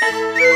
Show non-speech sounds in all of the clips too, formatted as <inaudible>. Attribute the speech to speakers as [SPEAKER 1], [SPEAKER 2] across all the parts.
[SPEAKER 1] 本 <laughs>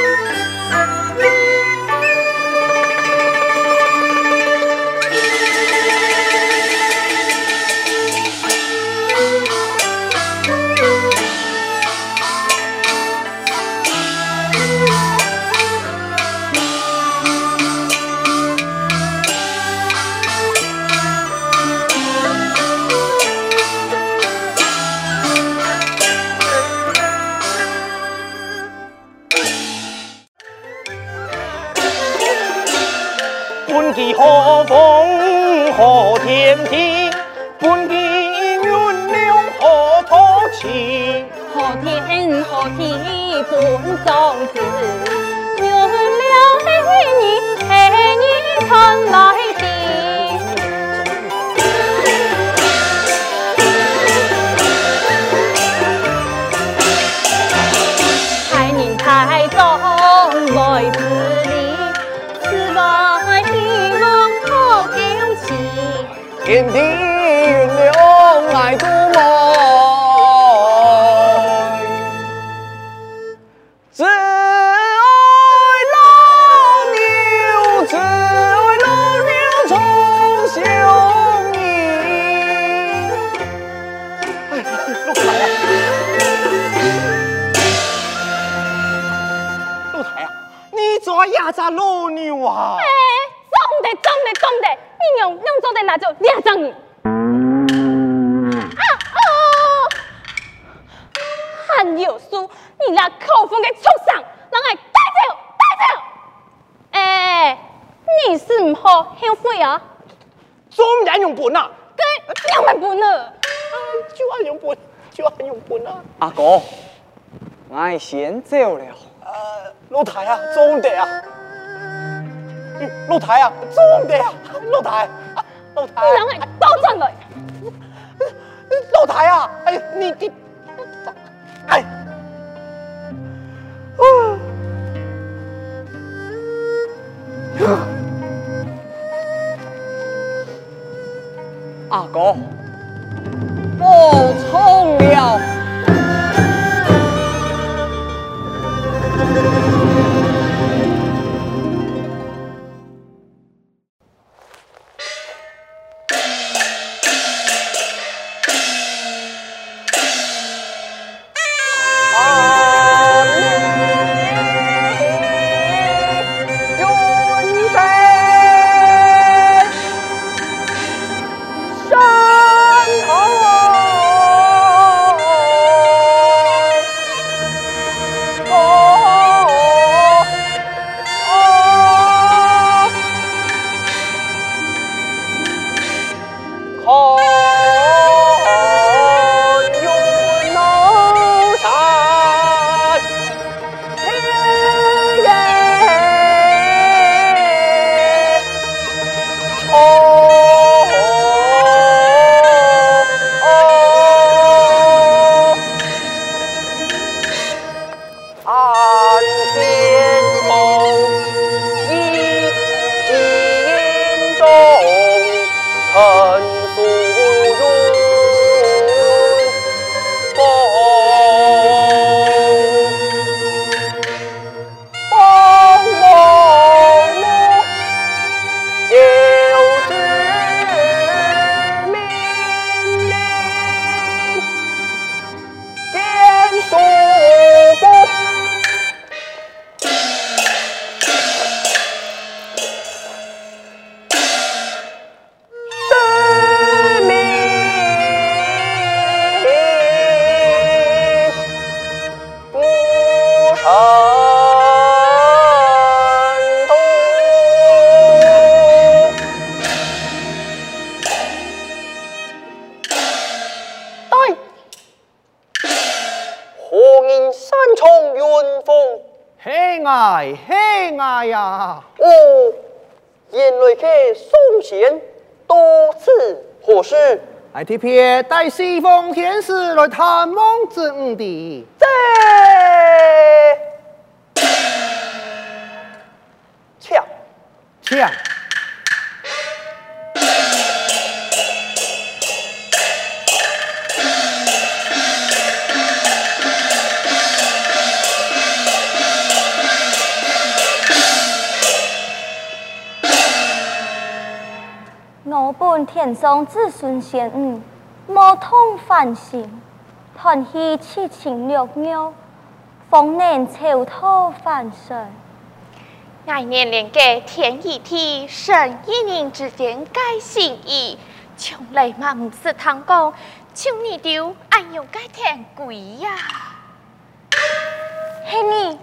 [SPEAKER 1] 牛啊？哎，
[SPEAKER 2] 总得总得总得，你用用总得拿走两张你。啊哦！韩有书，你那口风的畜生，让我带走带走。哎，你是唔好后悔啊？
[SPEAKER 1] 中人用本啊，
[SPEAKER 2] 跟两万不呢？
[SPEAKER 1] 就爱用本，就爱用本啊。
[SPEAKER 3] 阿哥，我先走了。呃，
[SPEAKER 1] 老太啊，中得啊，老太啊，中的呀，露台，啊老太，你两
[SPEAKER 2] 位到这来。
[SPEAKER 1] 露台啊，哎呀，你你，哎，
[SPEAKER 3] 阿哥，
[SPEAKER 4] 事？来贴片带西风天使来探望子午
[SPEAKER 5] 天上子孙贤吾，莫通凡心，叹息七情六欲，方能超脱凡尘。
[SPEAKER 6] 爱念连给天一地，神一人之间改心意，从来嘛不是通讲，求你丢，俺用改天贵呀。
[SPEAKER 5] 嘿你，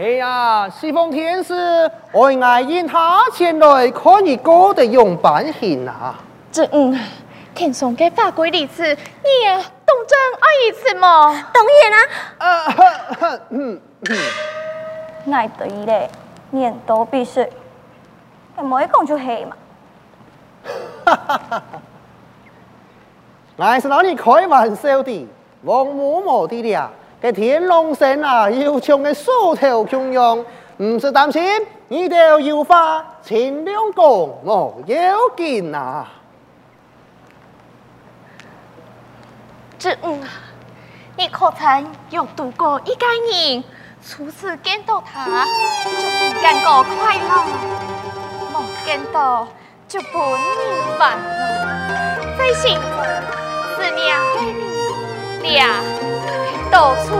[SPEAKER 4] 嘿呀，西方天师，我爱因他前来看你哥的用板型啊。
[SPEAKER 6] 这嗯，天上嘅法规例子，你也当真爱一次么？
[SPEAKER 5] 当然啦。
[SPEAKER 4] 呃，哼哼，嗯
[SPEAKER 5] 嗯，爱得嘞，念多必须，唔可以讲出气嘛。
[SPEAKER 4] 哈哈哈！我是拿你开玩笑的，王某某的呀。个天龙神啊，要唱个梳头琼阳，唔使担心，你哋要花千两公，我要见啊！
[SPEAKER 6] 子午啊，你可曾有读过一个人，初次见到他就不感觉快乐，冇见到就不明白了，在心中思念你呀。到处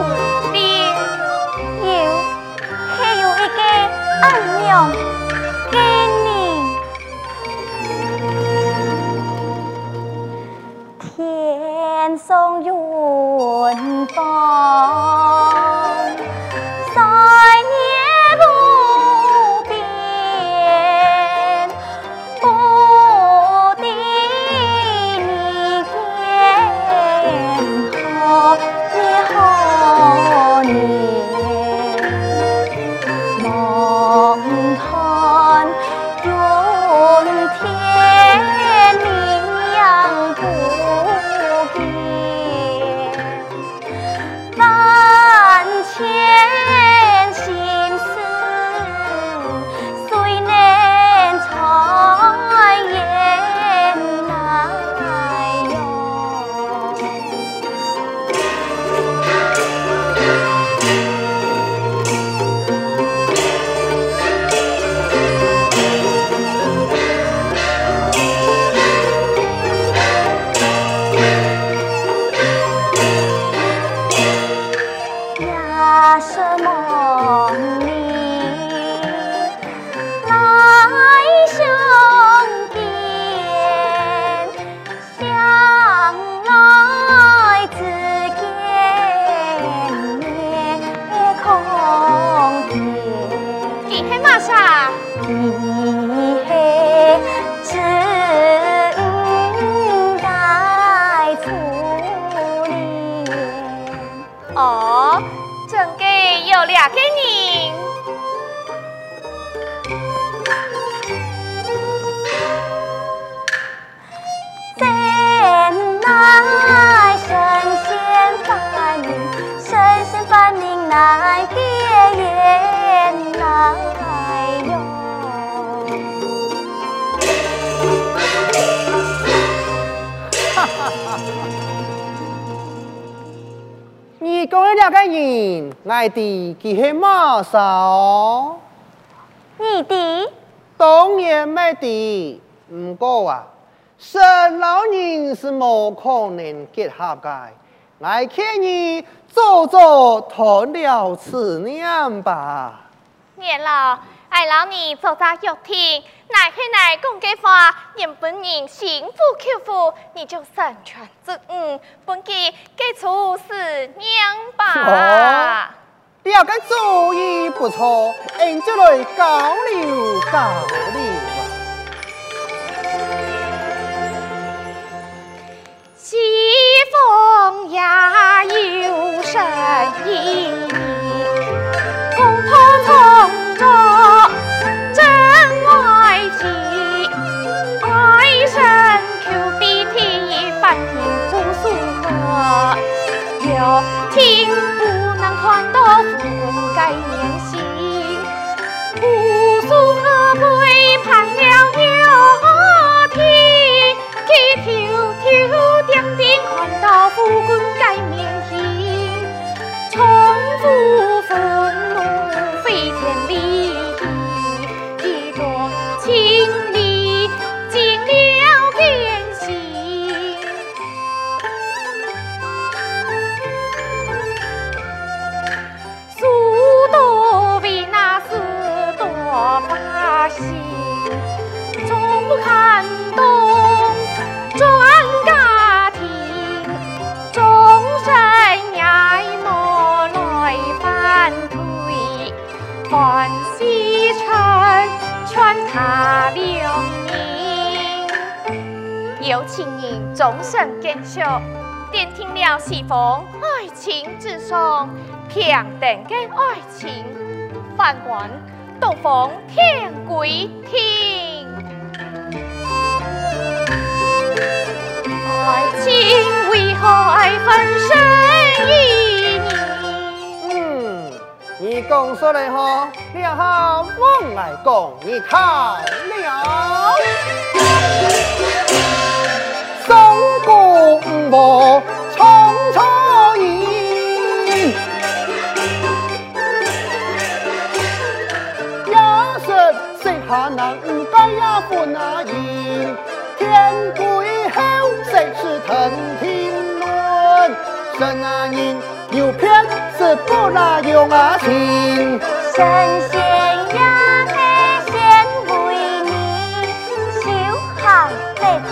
[SPEAKER 4] 爱弟，佢系马少。
[SPEAKER 5] 你弟？
[SPEAKER 4] 当然没弟，唔过啊，生老人是冇可能结合嘅。爱看你做做谈了此念吧。
[SPEAKER 6] 念老，爱老你做在玉厅，来去来讲给话，让本人心服口服，你就成全之恩，本记给出四娘吧。第
[SPEAKER 4] 二个主意不错，俺就来交流交流吧。
[SPEAKER 6] 西风也有神意，共同从着真爱情，爱神求必替反应不舒服，有听。管他良民有情人终成眷属聆听了西方爱情之上平等的爱情饭馆东方天贵庭。爱情为何爱恨相依
[SPEAKER 4] 你讲出来嗬你好我来讲你听了宋公明重出营也说膝下能无盖呀不难人天归后谁是藤天论说那人有偏用啊情。
[SPEAKER 5] 神仙呀，嘿，仙为你，修行来讨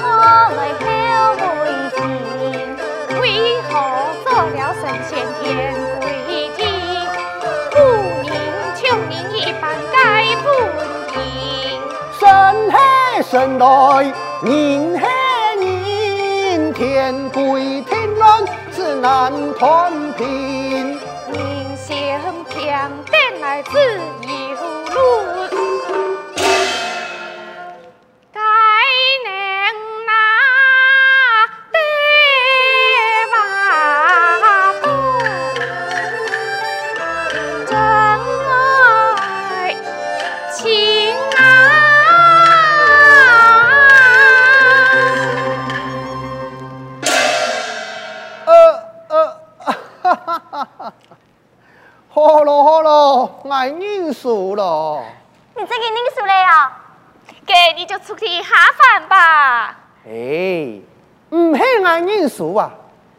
[SPEAKER 5] 来后为情，
[SPEAKER 6] 为何做了神仙天归地？不明求人一般该不应。
[SPEAKER 4] 神嘿神来，人嘿人，天归天论是难断平。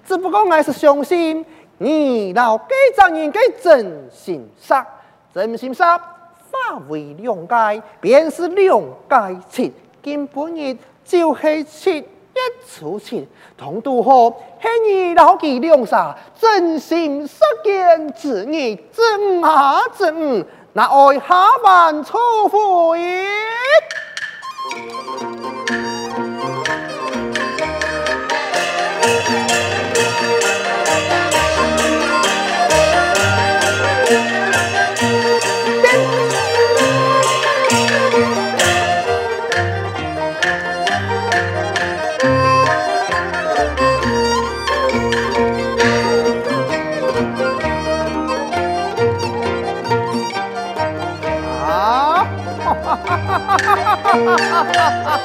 [SPEAKER 4] 只不过俺是相信你老几丈人嘅真心杀，真心杀化为两界，便是两界情，根本日就是情一出情，同度好，系你老几两杀，真心杀见之意，真啊真，那爱下凡出悔。啊！哈哈哈哈哈哈哈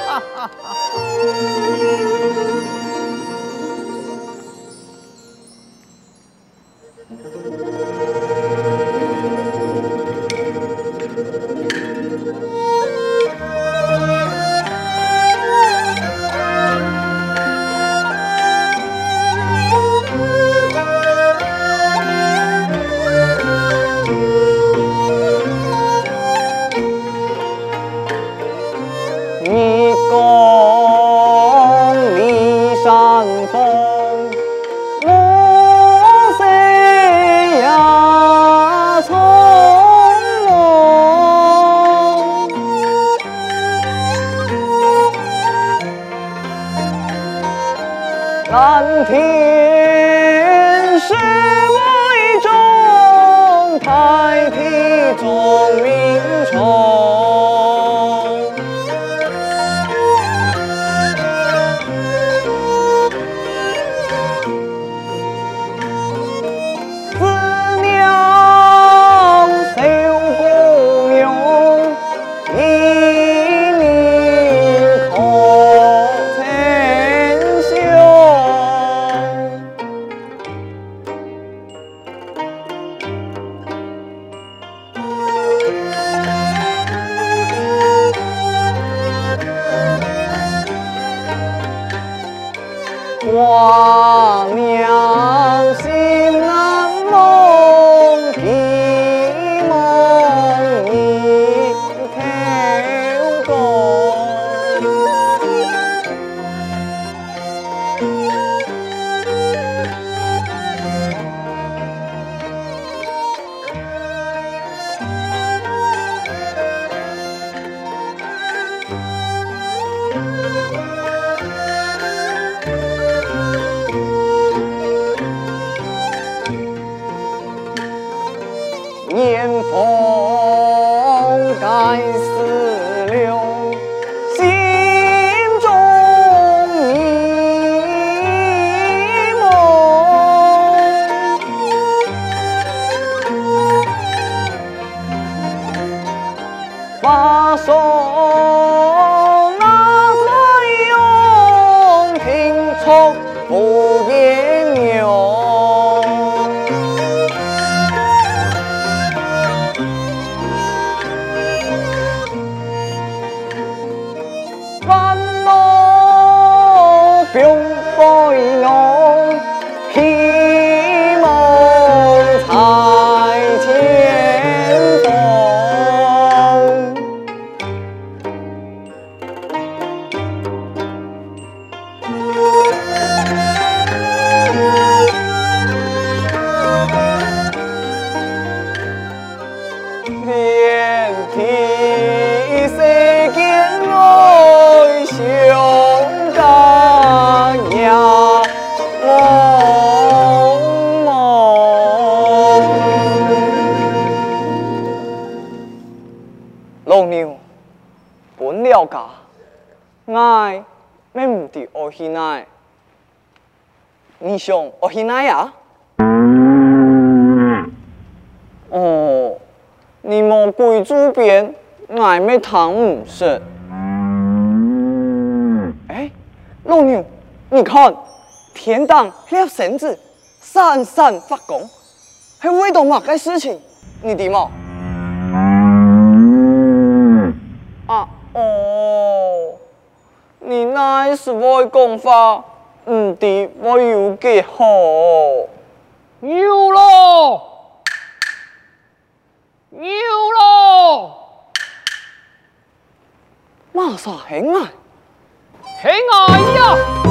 [SPEAKER 3] 爱咩唔地爱去爱？你想我去哪呀？哦，你莫鬼主编，爱咩汤唔食？哎，老牛，你看天当那绳子闪闪发光，还为到乜个事情？你知冇？啊哦。你那是会讲话，唔知我有几好？
[SPEAKER 7] 有咯，有咯，
[SPEAKER 3] 马啥行啊？
[SPEAKER 7] 行啊呀！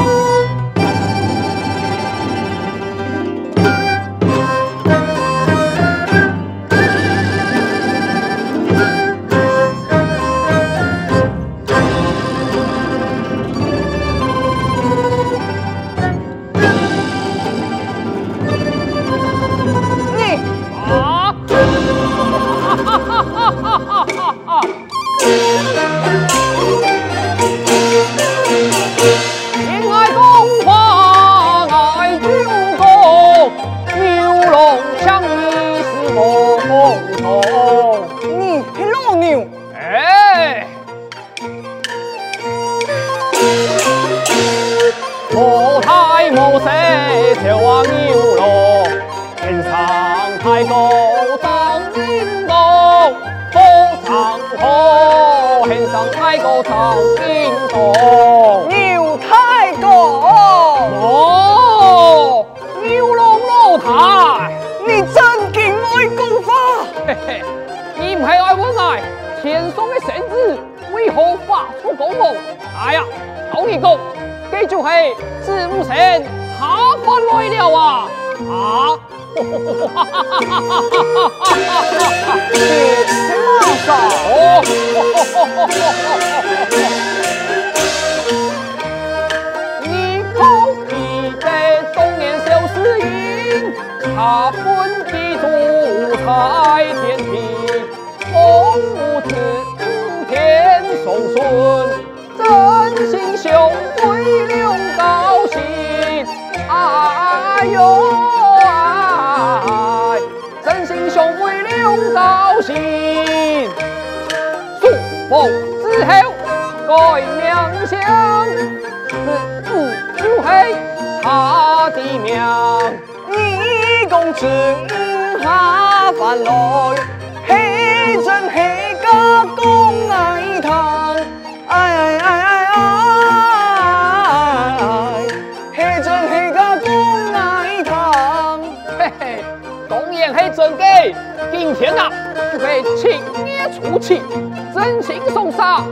[SPEAKER 7] 太无色，就话牛咯。天上太高，长颈鹿；火上火，天上太高，长颈鹿。
[SPEAKER 3] 牛太高，
[SPEAKER 7] 哦，牛郎老太，
[SPEAKER 3] 你真敬爱功法。
[SPEAKER 7] 嘿嘿，你唔系爱我来，天上的神子为何发出高龙？哎呀，好你个。就是子午神下凡来了啊啊！哈哈哈哈哈！哈哈哈哈哈！
[SPEAKER 3] 你多？
[SPEAKER 7] 哈哈哈哈哈！你可记年小师尹，下凡祭祖在天庭，奉旨普天送孙，真心修为。有爱，真心兄妹留高心。苏峰之后改名相，是苏黑他的名。
[SPEAKER 3] 你共陈下凡来，黑真黑家公爱他。
[SPEAKER 7] Hay chơi 备青烟出气，真心送上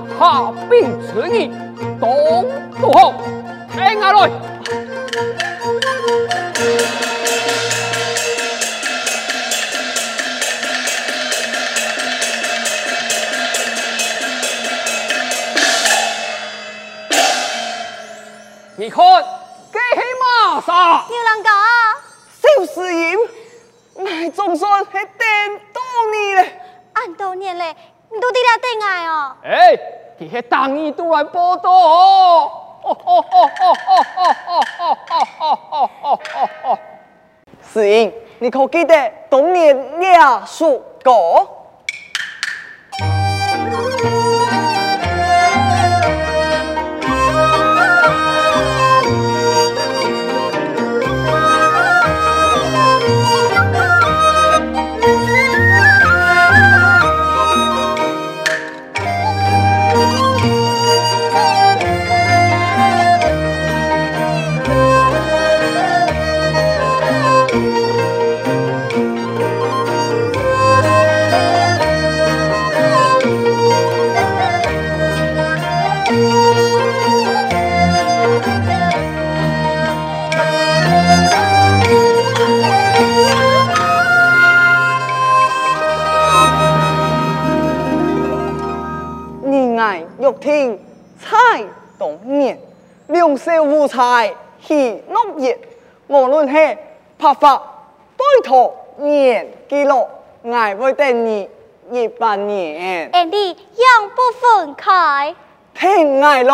[SPEAKER 7] khiến bạn có 你看，给
[SPEAKER 5] chỉ nghe
[SPEAKER 3] số 哎，总算还等到你了！
[SPEAKER 5] 俺多年嘞，你都得了等爱哦。
[SPEAKER 7] 哎，佢系当年都来报道哦。哦哦哦哦哦哦哦哦哦哦哦哦哦！
[SPEAKER 3] 师英，你可记得当年俩叔哥？喜乐业。无论系拍发对头年纪老，爱会等你一百年。
[SPEAKER 5] 俺哋永不分开。
[SPEAKER 3] 听爱来。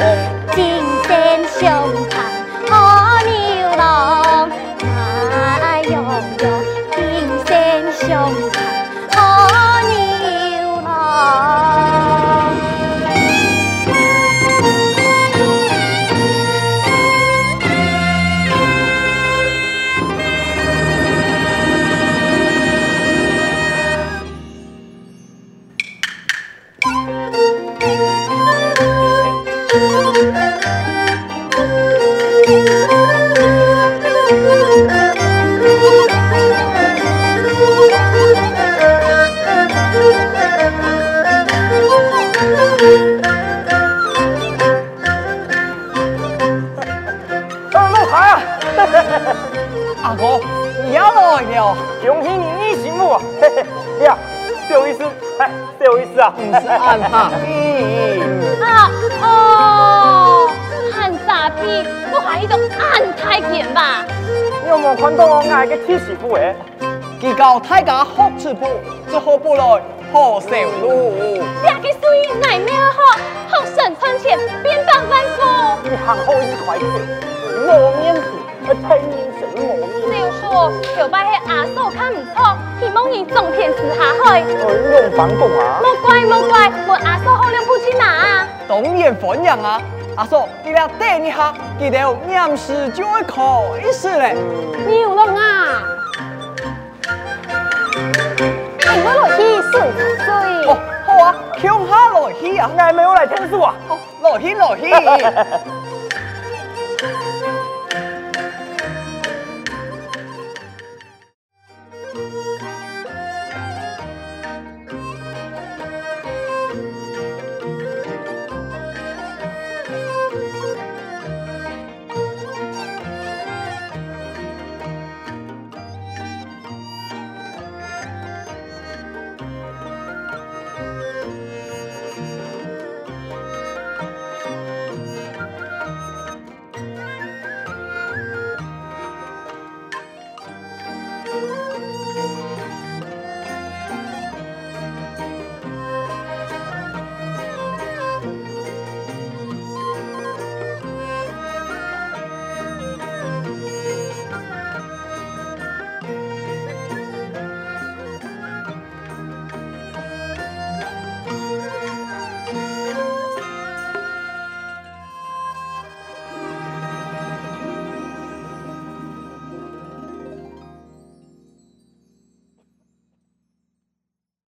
[SPEAKER 3] 不是按哈
[SPEAKER 2] 啊哦，很傻逼，不还一种按太监吧？
[SPEAKER 8] 你有冇看到我爱个替媳妇诶？
[SPEAKER 3] 佢教太家好吃补，做好不来好受路。
[SPEAKER 2] 两个水乃妙好，好生存钱，变百万富。
[SPEAKER 8] 你行好一块地，莫面子，还太认真莫面子。就
[SPEAKER 2] 说后摆系阿嫂看唔错，希望你总天赐下海。
[SPEAKER 8] 我用房工啊！
[SPEAKER 2] 莫怪莫怪，我阿嫂好了不起嘛。
[SPEAKER 3] 当然欢迎啊！阿嫂，你俩等一下，记得验尸就会开始嘞。
[SPEAKER 2] 牛郎啊！哎，我落去顺水。哦，
[SPEAKER 3] 好啊，强下落去啊！
[SPEAKER 8] 爱没有来听书啊？
[SPEAKER 3] 落去落去。<laughs>